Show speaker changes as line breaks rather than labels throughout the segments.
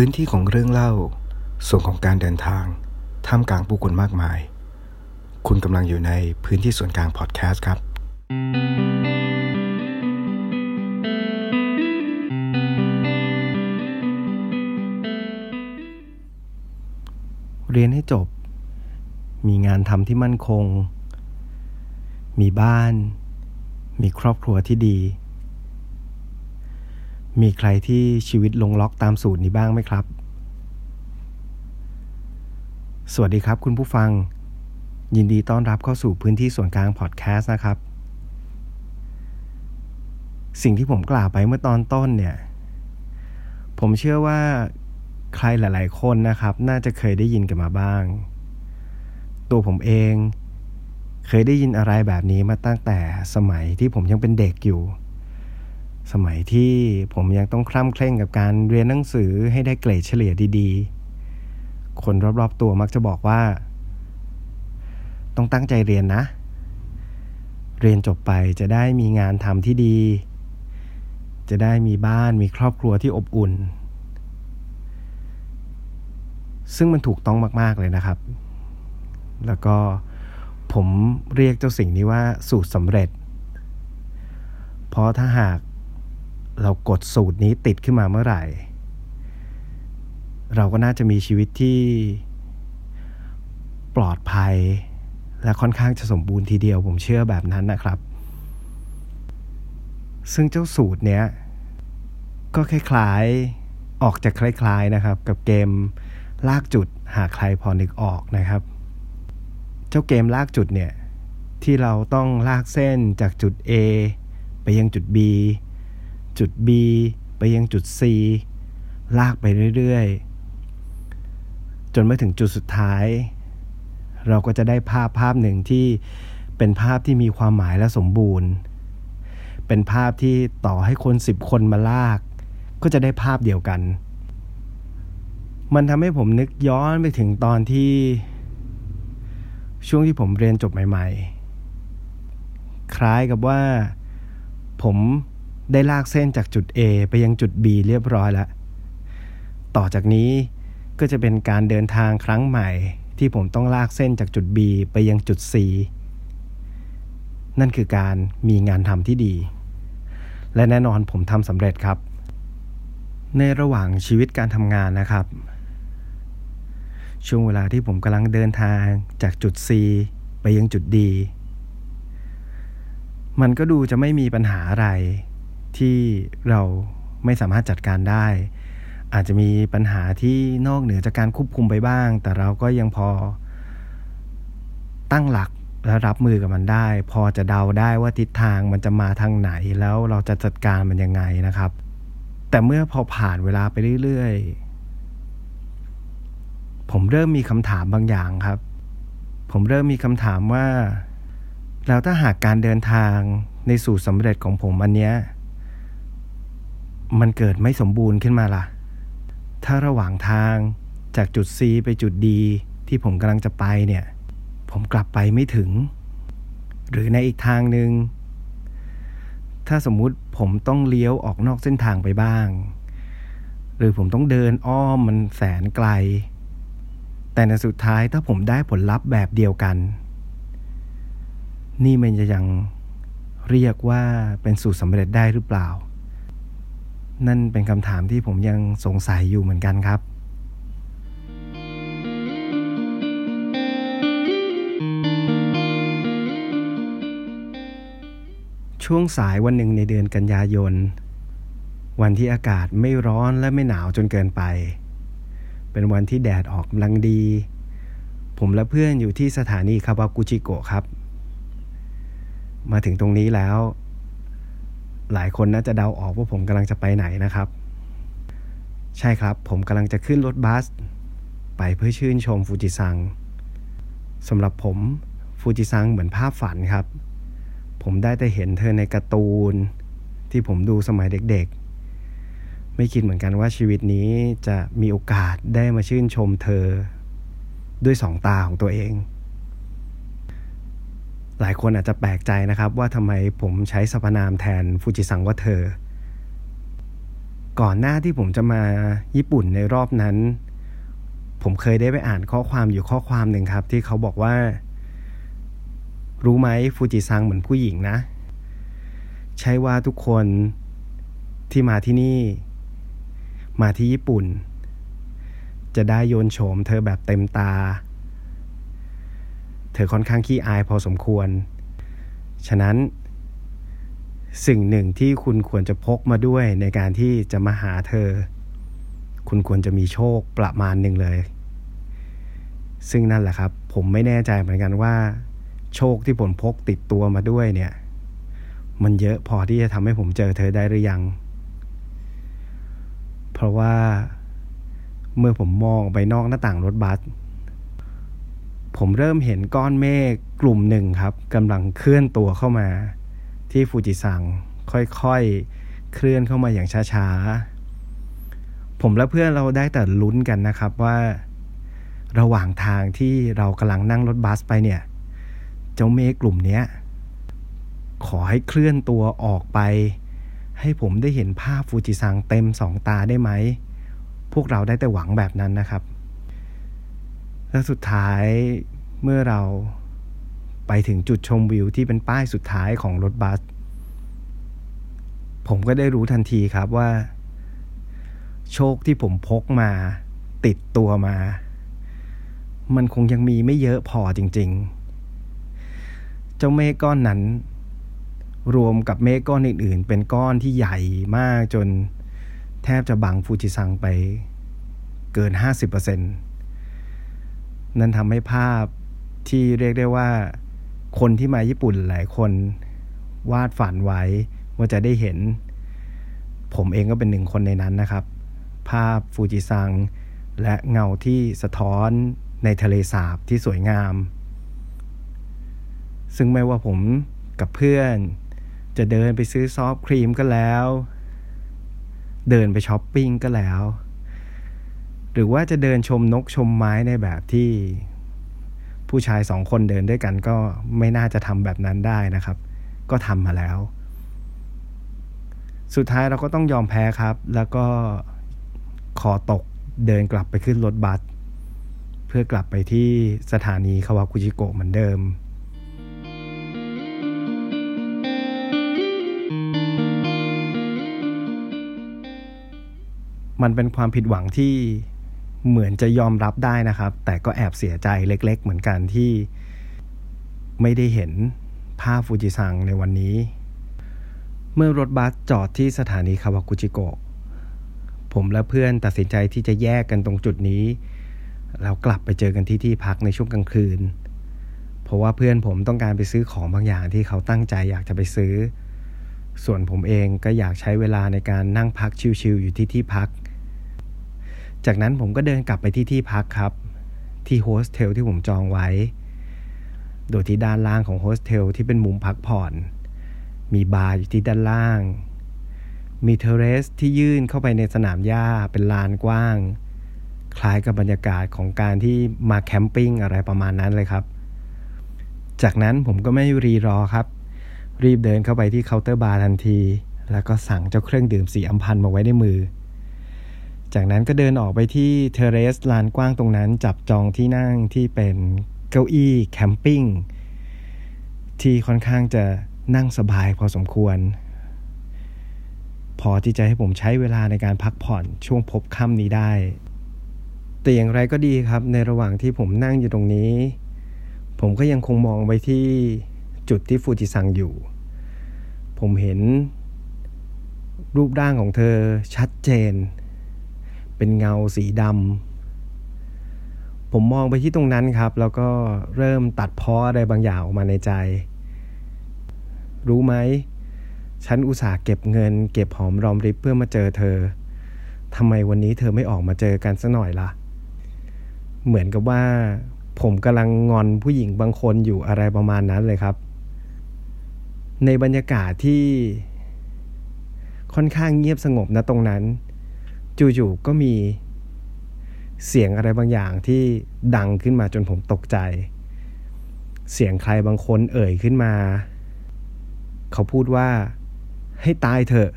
พื้นที่ของเรื่องเล่า ส่วนของการเดินทาง ท่ามกลางผู้คนมากมาย คุณกำลังอยู่ในพื้นที่ส่วนกลางพอดแคสต์ครับ
เรียนให้จบ มีงานทำที่มั่นคง มีบ้าน มีครอบครัวที่ดี มีใครที่ชีวิตลงล็อกตามสูตรนี้บ้างไหมครับ สวัสดีครับคุณผู้ฟัง ยินดีต้อนรับเข้าสู่พื้นที่ส่วนกลางพอดแคสต์นะครับ สิ่งที่ผมกล่าวไปเมื่อตอนต้นเนี่ย ผมเชื่อว่าใครหลาย ๆ คนนะครับ น่าจะเคยได้ยินกันมาบ้าง ตัวผมเอง เคยได้ยินอะไรแบบนี้มาตั้งแต่สมัยที่ผมยังเป็นเด็กอยู่ สมัยที่ผมยังต้องคร่ำเคร่งกับการเรียนหนังสือให้ได้เกรดเฉลี่ยดีๆ คนรอบๆตัวมักจะบอกว่า ต้องตั้งใจเรียนนะ เรียนจบไปจะได้มีงานทำที่ดี จะได้มีบ้านมีครอบครัวที่อบอุ่น ซึ่งมันถูกต้องมากๆเลยนะครับ แล้วก็ผมเรียกเจ้าสิ่งนี้ว่าสูตรสำเร็จ เพราะถ้าหาก เรากดสูตรนี้ติดขึ้นมาเมื่อไหร่ เราก็น่าจะมีชีวิตที่ปลอดภัย และค่อนข้างจะสมบูรณ์ทีเดียวผมเชื่อแบบนั้นนะครับ ซึ่งเจ้าสูตรเนี้ย ก็คล้ายๆออกจากคล้ายๆนะครับ กับเกมลากจุดหากใครพอนึกออกนะครับ เจ้าเกมลากจุดเนี่ยที่เราต้องลากเส้นจากจุด A ไปยังจุด B จุด B ไปยังจุด C ลากไปเรื่อยๆ จนมาถึงจุดสุดท้าย เราก็จะได้ภาพภาพหนึ่งที่เป็นภาพที่มีความหมายและสมบูรณ์ เป็นภาพที่ต่อให้คนสิบคนมาลาก ก็จะได้ภาพเดียวกัน มันทำให้ผมนึกย้อนไปถึงตอนที่ช่วงที่ผมเรียนจบใหม่ ๆ คล้ายกับว่าผม ได้ลากเส้นจากจุด A ไปยังจุด B เรียบร้อยแล้ว ต่อจากนี้ก็จะเป็นการเดินทางครั้งใหม่ ที่ผมต้องลากเส้นจากจุด B ไปยังจุด C นั่นคือการมีงานทำที่ดี และแน่นอนผมทำสำเร็จครับ ในระหว่างชีวิตการทำงานนะครับ ช่วงเวลาที่ผมกำลังเดินทางจากจุด C ไปยังจุด D มันก็ดูจะไม่มีปัญหาอะไร ที่เราไม่สามารถจัดการได้ อาจจะมีปัญหาที่นอกเหนือจากการควบคุมไปบ้าง แต่เราก็ยังพอตั้งหลักและรับมือกับมันได้ พอจะเดาได้ว่าทิศทางมันจะมาทางไหนแล้วเราจะจัดการมันยังไงนะครับ แต่เมื่อพอผ่านเวลาไปเรื่อยๆ ผมเริ่มมีคำถามบางอย่างครับ ผมเริ่มมีคำถามว่า แล้วถ้าหากการเดินทางในสู่สำเร็จของผมอันเนี้ย มันเกิดไม่สมบูรณ์ขึ้นมาล่ะ ถ้าระหว่างทางจากจุด C ไปจุด D ที่ผมกำลังจะไปเนี่ย ผมกลับไปไม่ถึง หรือในอีกทางหนึ่งถ้าสมมุติผมต้องเลี้ยวออกนอกเส้นทางไปบ้าง หรือผมต้องเดินอ้อมมันแสนไกล แต่ในสุดท้ายถ้าผมได้ผลลัพธ์แบบเดียวกัน นี่มันจะยังเรียกว่าเป็นสูตรสำเร็จได้หรือเปล่า นั่นเป็นคำถามที่ผมยังสงสัยอยู่เหมือนกันครับ ช่วงสายวันหนึ่งในเดือนกันยายน วันที่อากาศไม่ร้อนและไม่หนาวจนเกินไป เป็นวันที่แดดออกกำลังดี ผมและเพื่อนอยู่ที่สถานีคาวากุจิโกะครับ มาถึงตรงนี้แล้ว หลายคนน่าจะเดาออกว่าผมกำลังจะไปไหนนะครับ ใช่ครับ ผมกำลังจะขึ้นรถบัส ไปเพื่อชื่นชมฟูจิซังสำหรับผมฟูจิซังเหมือนภาพฝันครับ ผมได้แต่เห็นเธอในการ์ตูน ที่ผมดูสมัยเด็กๆ ไม่คิดเหมือนกันว่าชีวิตนี้จะมีโอกาสได้มาชื่นชมเธอ ด้วยสองตาของตัวเอง หลายคนอาจจะแปลกใจนะครับว่าทำไมผมใช้สรรพนามแทนฟูจิซังว่าเธอ ก่อนหน้าที่ผมจะมาญี่ปุ่นในรอบนั้น ผมเคยได้ไปอ่านข้อความอยู่ข้อความหนึ่งครับ ที่เขาบอกว่า รู้ไหมฟูจิซังเหมือนผู้หญิงนะ ใช่ว่าทุกคนที่มาที่นี่ มาที่ญี่ปุ่น จะได้โยนโฉมเธอแบบเต็มตา ธอค่อนข้างขี้อายพอสมควร ฉะนั้น สิ่งหนึ่งที่คุณควรจะพกมาด้วยในการที่จะมาหาเธอ คุณควรจะมีโชคประมาณหนึ่งเลย ซึ่งนั่นแหละครับ ผมไม่แน่ใจเหมือนกันว่า โชคที่ผมพกติดตัวมาด้วยเนี่ย มันเยอะพอที่จะทำให้ผมเจอเธอได้หรือยัง เพราะว่าเมื่อผมมองไปนอกหน้าต่างรถบัส ผมเริ่มเห็นก้อนเมฆกลุ่มหนึ่งครับกำลังเคลื่อนตัวเข้ามา ที่ฟูจิซังค่อยๆ เคลื่อนเข้ามาอย่างช้าๆ ผมและเพื่อนเราได้แต่ลุ้นกันนะครับว่า ระหว่างทางที่เรากำลังนั่งรถบัสไปเนี่ย เจ้าเมฆกลุ่มนี้ขอให้เคลื่อนตัวออกไป ให้ผมได้เห็นภาพฟูจิซังเต็มสองตาได้ไหม พวกเราได้แต่หวังแบบนั้นนะครับ และสุดท้ายเมื่อเราไปถึงจุดชมวิวที่เป็นป้ายสุดท้ายของรถบัส ผมก็ได้รู้ทันทีครับว่า โชคที่ผมพกมา ติดตัวมา มันคงยังมีไม่เยอะพอจริง ๆ เจ้าเมฆก้อนนั้น รวมกับเมฆก้อนอื่น ๆ เป็นก้อนที่ใหญ่มากจน แทบจะบังฟูจิซังไปเกิน 50% นั่นทำให้ภาพที่เรียกได้ว่า คนที่มาญี่ปุ่นหลายคน วาดฝันไว้ว่าจะได้เห็น ผมเองก็เป็นหนึ่งคนในนั้นนะครับ ภาพฟูจิซัง และเงาที่สะท้อนในทะเลสาบที่สวยงาม ซึ่งไม่ว่าผมกับเพื่อน จะเดินไปซื้อซอฟต์ครีมก็แล้ว เดินไปช้อปปิ้งก็แล้ว หรือว่าจะเดินชมนกชมไม้ในแบบที่ผู้ชายสองคนเดินด้วยกันก็ไม่น่าจะทำแบบนั้นได้นะครับ ก็ทำมาแล้ว สุดท้ายเราก็ต้องยอมแพ้ครับ แล้วก็ขอตกเดินกลับไปขึ้นรถบัสเพื่อกลับไปที่สถานีคาวากุจิโกะเหมือนเดิมมันเป็นความผิดหวังที่ เหมือนจะยอมรับได้นะครับ แต่ก็แอบเสียใจเล็ก ๆ เหมือนกันที่ไม่ได้เห็นภาพฟูจิซังในวันนี้ เมื่อรถบัสจอดที่สถานีคาวากุจิโกะผมและเพื่อนตัดสินใจที่จะแยกกันตรงจุดนี้ แล้วกลับไปเจอกันที่ที่พักในช่วงกลางคืน เพราะว่าเพื่อนผมต้องการไปซื้อของบางอย่างที่เขาตั้งใจอยากจะไปซื้อ ส่วนผมเองก็อยากใช้เวลาในการนั่งพักชิลๆอยู่ที่ที่พัก จากนั้นผมก็เดินกลับไปที่ที่พักครับ ที่โฮสเทลที่ผมจองไว้ โดยที่ด้านล่างของโฮสเทลที่เป็นมุมพักผ่อน มีบาร์อยู่ที่ด้านล่าง มี terrace ที่ยื่นเข้าไปในสนามหญ้าเป็นลานกว้าง คล้ายกับบรรยากาศของการที่มาแคมปิ้งอะไรประมาณนั้นเลยครับ จากนั้นผมก็ไม่รีรอครับ รีบเดินเข้าไปที่เคาน์เตอร์บาร์ทันที แล้วก็สั่งเจ้าเครื่องดื่มสีอัมพันธ์มาไว้ในมือ จากนั้นก็เดินออกไปที่เทเรสลานกว้างตรงนั้น จับจองที่นั่งที่เป็นเก้าอี้แคมปิ้งที่ค่อนข้างจะนั่งสบายพอสมควร พอที่จะให้ผมใช้เวลาในการพักผ่อนช่วงพบค่ำนี้ได้ แต่อย่างไรก็ดีครับในระหว่างที่ผมนั่งอยู่ตรงนี้ ผมก็ยังคงมองไปที่จุดที่ฟูจิซังอยู่ ผมเห็นรูปร่างของเธอชัดเจน เป็นเงาสีดำผมมองไปที่ตรงนั้นครับ แล้วก็เริ่มตัดพ้ออะไรบางอย่างออกมาในใจ รู้ไหม ฉันอุตส่าห์เก็บเงิน เก็บหอมรอมริบเพื่อมาเจอเธอทำไมวันนี้เธอไม่ออกมาเจอกันสักหน่อยล่ะ เหมือนกับว่า ผมกำลังงอนผู้หญิงบางคนอยู่อะไรประมาณนั้นเลยครับ ในบรรยากาศที่ค่อนข้างเงียบสงบนะตรงนั้น จู่ๆก็มีเสียงอะไรบางอย่างที่ดังขึ้นมาจนผมตกใจ เสียงใครบางคนเอ่ยขึ้นมา เขาพูดว่าให้ตายเถอะ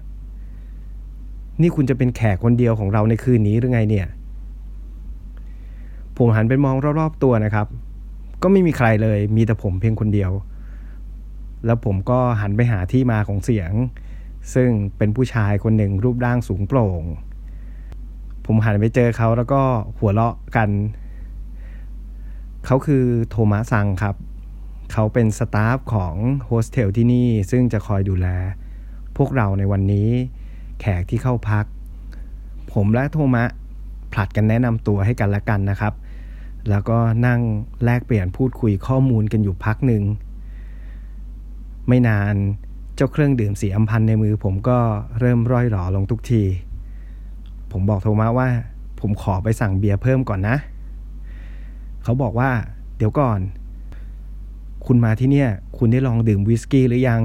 นี่คุณจะเป็นแขกคนเดียวของเราในคืนนี้หรือไงเนี่ย ผมหันไปมองรอบๆตัวนะครับ ก็ไม่มีใครเลย มีแต่ผมเพียงคนเดียว แล้วผมก็หันไปหาที่มาของเสียง ซึ่งเป็นผู้ชายคนหนึ่งรูปร่างสูงโปร่ง ผมหันไปเจอเขาแล้วก็หัวเราะกัน เขาคือโทมะซังครับ เขาเป็น staff ของโฮสเทลที่นี่ ซึ่งจะคอยดูแล พวกเราในวันนี้ แขกที่เข้าพัก ผมและโทมะผลัดกันแนะนำตัวให้กันและกันนะครับ แล้วก็นั่งแลกเปลี่ยนพูดคุยข้อมูลกันอยู่พักหนึ่ง ไม่นานเจ้าเครื่องดื่มสีอัมพันในมือผมก็เริ่มร่อยหรอลงทุกที ผมบอกโทมะว่า ผมขอไปสั่งเบียร์เพิ่มก่อนนะ เขาบอกว่า เดี๋ยวก่อน คุณมาที่เนี่ย คุณได้ลองดื่มวิสกี้หรือยัง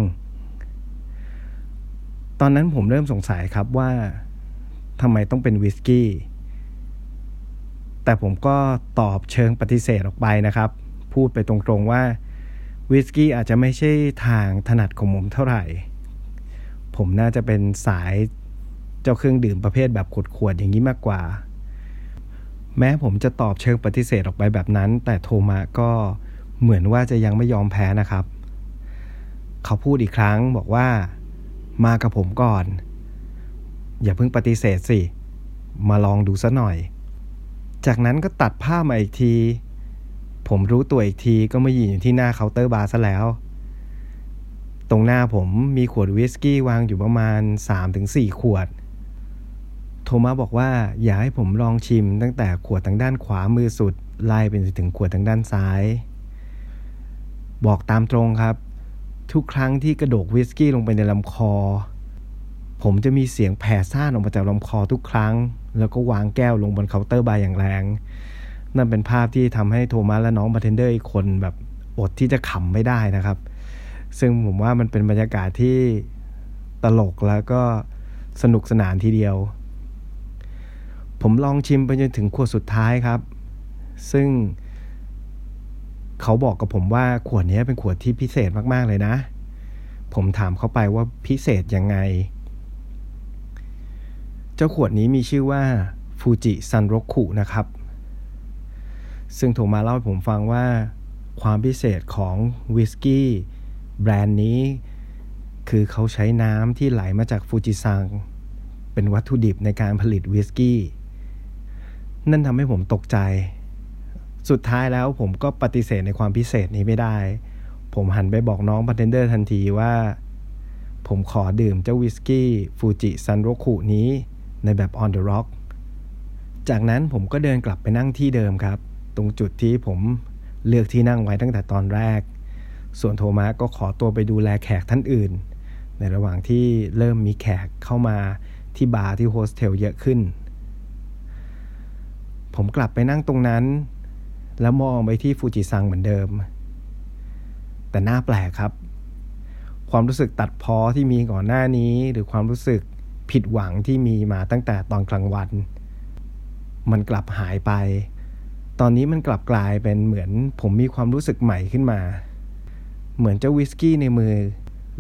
ตอนนั้นผมเริ่มสงสัยครับว่าทำไมต้องเป็นวิสกี้ แต่ผมก็ตอบเชิงปฏิเสธออกไปนะครับ พูดไปตรงๆว่าวิสกี้อาจจะไม่ใช่ทางถนัดของผมเท่าไหร่ ผมน่าจะเป็นสาย เจ้าเครื่องดื่มประเภทแบบขวดๆอย่างนี้มากกว่า แม้ผมจะตอบเชิงปฏิเสธออกไปแบบนั้น แต่โทมาก็เหมือนว่าจะยังไม่ยอมแพ้นะครับ เขาพูดอีกครั้งบอกว่า มากับผมก่อน อย่าเพิ่งปฏิเสธสิ มาลองดูซะหน่อย จากนั้นก็ตัดผ้ามาอีกที ผมรู้ตัวอีกทีก็มายืนอยู่ที่หน้าเคาน์เตอร์บาร์ซะแล้วตรงหน้าผมมีขวดวิสกี้วางอยู่ประมาณ 3-4 ขวด โทมัสบอกว่าอยากให้ผมลองชิมตั้งแต่ขวดทางด้านขวามือสุดไล่ไปถึงขวดทางด้านซ้าย บอกตามตรงครับ ทุกครั้งที่กระดกวิสกี้ลงไปในลำคอ ผมจะมีเสียงแผ่ซ่านออกมาจากลำคอทุกครั้ง แล้วก็วางแก้วลงบนเคาน์เตอร์บาร์อย่างแรง นั่นเป็นภาพที่ทำให้โทมะและน้องบาร์เทนเดอร์อีกคนแบบอดที่จะขำไม่ได้นะครับ ซึ่งผมว่ามันเป็นบรรยากาศที่ตลกแล้วก็สนุกสนานทีเดียว ผมลองชิมไปจนถึงขวดสุดท้ายครับ ซึ่งเขาบอกกับผมว่าขวดนี้เป็นขวดที่พิเศษมากๆเลยนะ ผมถามเขาไปว่าพิเศษยังไง เจ้าขวดนี้มีชื่อว่าฟูจิซันโรคุนะครับ ซึ่งโทมะเล่าให้ผมฟังว่า ความพิเศษของวิสกี้แบรนด์นี้ คือเขาใช้น้ำที่ไหลมาจากฟูจิซังเป็นวัตถุดิบในการผลิตวิสกี้ นั่นทำให้ผมตกใจ สุดท้ายแล้วผมก็ปฏิเสธในความพิเศษนี้ไม่ได้ ผมหันไปบอกน้องบาร์เทนเดอร์ทันทีว่า ผมขอดื่มเจ้าวิสกี้ฟูจิซันโรคุนี้ในแบบ on the rock จากนั้นผมก็เดินกลับไปนั่งที่เดิมครับ ตรงจุดที่ผมเลือกที่นั่งไว้ตั้งแต่ตอนแรก ส่วนโทมะก็ขอตัวไปดูแลแขกท่านอื่น ในระหว่างที่เริ่มมีแขกเข้ามาที่บาร์ที่โฮสเทลเยอะขึ้น ผมกลับไปนั่งตรงนั้น แล้วมองไปที่ฟูจิซังเหมือนเดิม แต่น่าแปลกครับ ความรู้สึกตัดพ้อที่มีก่อนหน้านี้ หรือความรู้สึกผิดหวังที่มีมาตั้งแต่ตอนกลางวัน มันกลับหายไป ตอนนี้มันกลับกลายเป็นเหมือนผมมีความรู้สึกใหม่ขึ้นมา เหมือนเจ้าวิสกี้ในมือ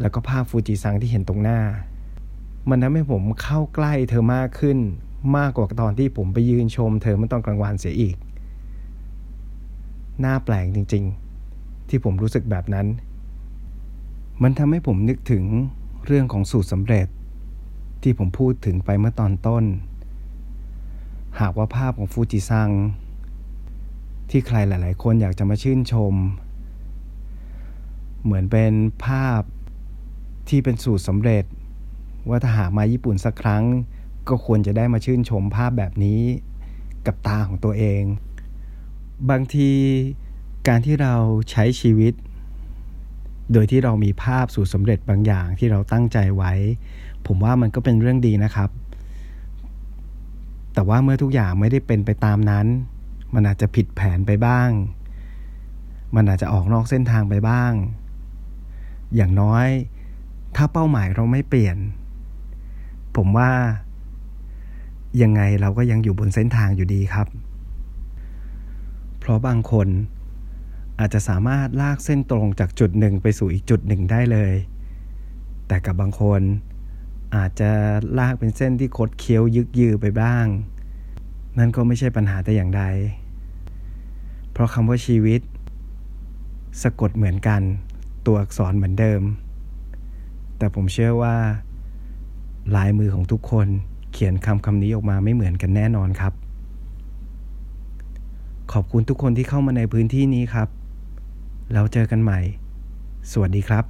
แล้วก็ภาพฟูจิซังที่เห็นตรงหน้า มันทำให้ผมเข้าใกล้เธอมากขึ้น มากกว่าตอนที่ผมไปยืนชม เธอเมื่อตอนกลางวันเสียอีก น่าแปลกจริงๆ ที่ผมรู้สึกแบบนั้น มันทำให้ผมนึกถึงเรื่องของสูตรสำเร็จ ที่ผมพูดถึงไปเมื่อตอนต้น หากว่าภาพของฟูจิซัง ที่ใครหลาย ๆ คนอยากจะมาชื่นชม เหมือนเป็นภาพที่เป็นสูตรสำเร็จ ว่าถ้าหากมาญี่ปุ่นสักครั้ง ก็ควรจะได้มาชื่นชมภาพแบบนี้กับตาของตัวเอง บางทีการที่เราใช้ชีวิต โดยที่เรามีภาพสู่สำเร็จบางอย่างที่เราตั้งใจไว้ ผมว่ามันก็เป็นเรื่องดีนะครับ แต่ว่าเมื่อทุกอย่างไม่ได้เป็นไปตามนั้น มันอาจจะผิดแผนไปบ้าง มันอาจจะออกนอกเส้นทางไปบ้าง อย่างน้อย ถ้าเป้าหมายเราไม่เปลี่ยน ผมว่า ยังไงเราก็ยังอยู่บนเส้นทางอยู่ดีครับ เพราะบางคนอาจจะสามารถลากเส้นตรงจากจุดหนึ่งไปสู่อีกจุดหนึ่งได้เลย แต่กับบางคนอาจจะลากเป็นเส้นที่คดเคี้ยวยึกยือไปบ้าง นั่นก็ไม่ใช่ปัญหาแต่อย่างใด เพราะคำว่าชีวิต สะกดเหมือนกัน ตัวอักษรเหมือนเดิม แต่ผมเชื่อว่า ลายมือของทุกคน เขียนคำคำนี้ออกมาไม่เหมือนกันแน่นอนครับ ขอบคุณทุกคนที่เข้ามาในพื้นที่นี้ครับ แล้วเจอกันใหม่ สวัสดีครับ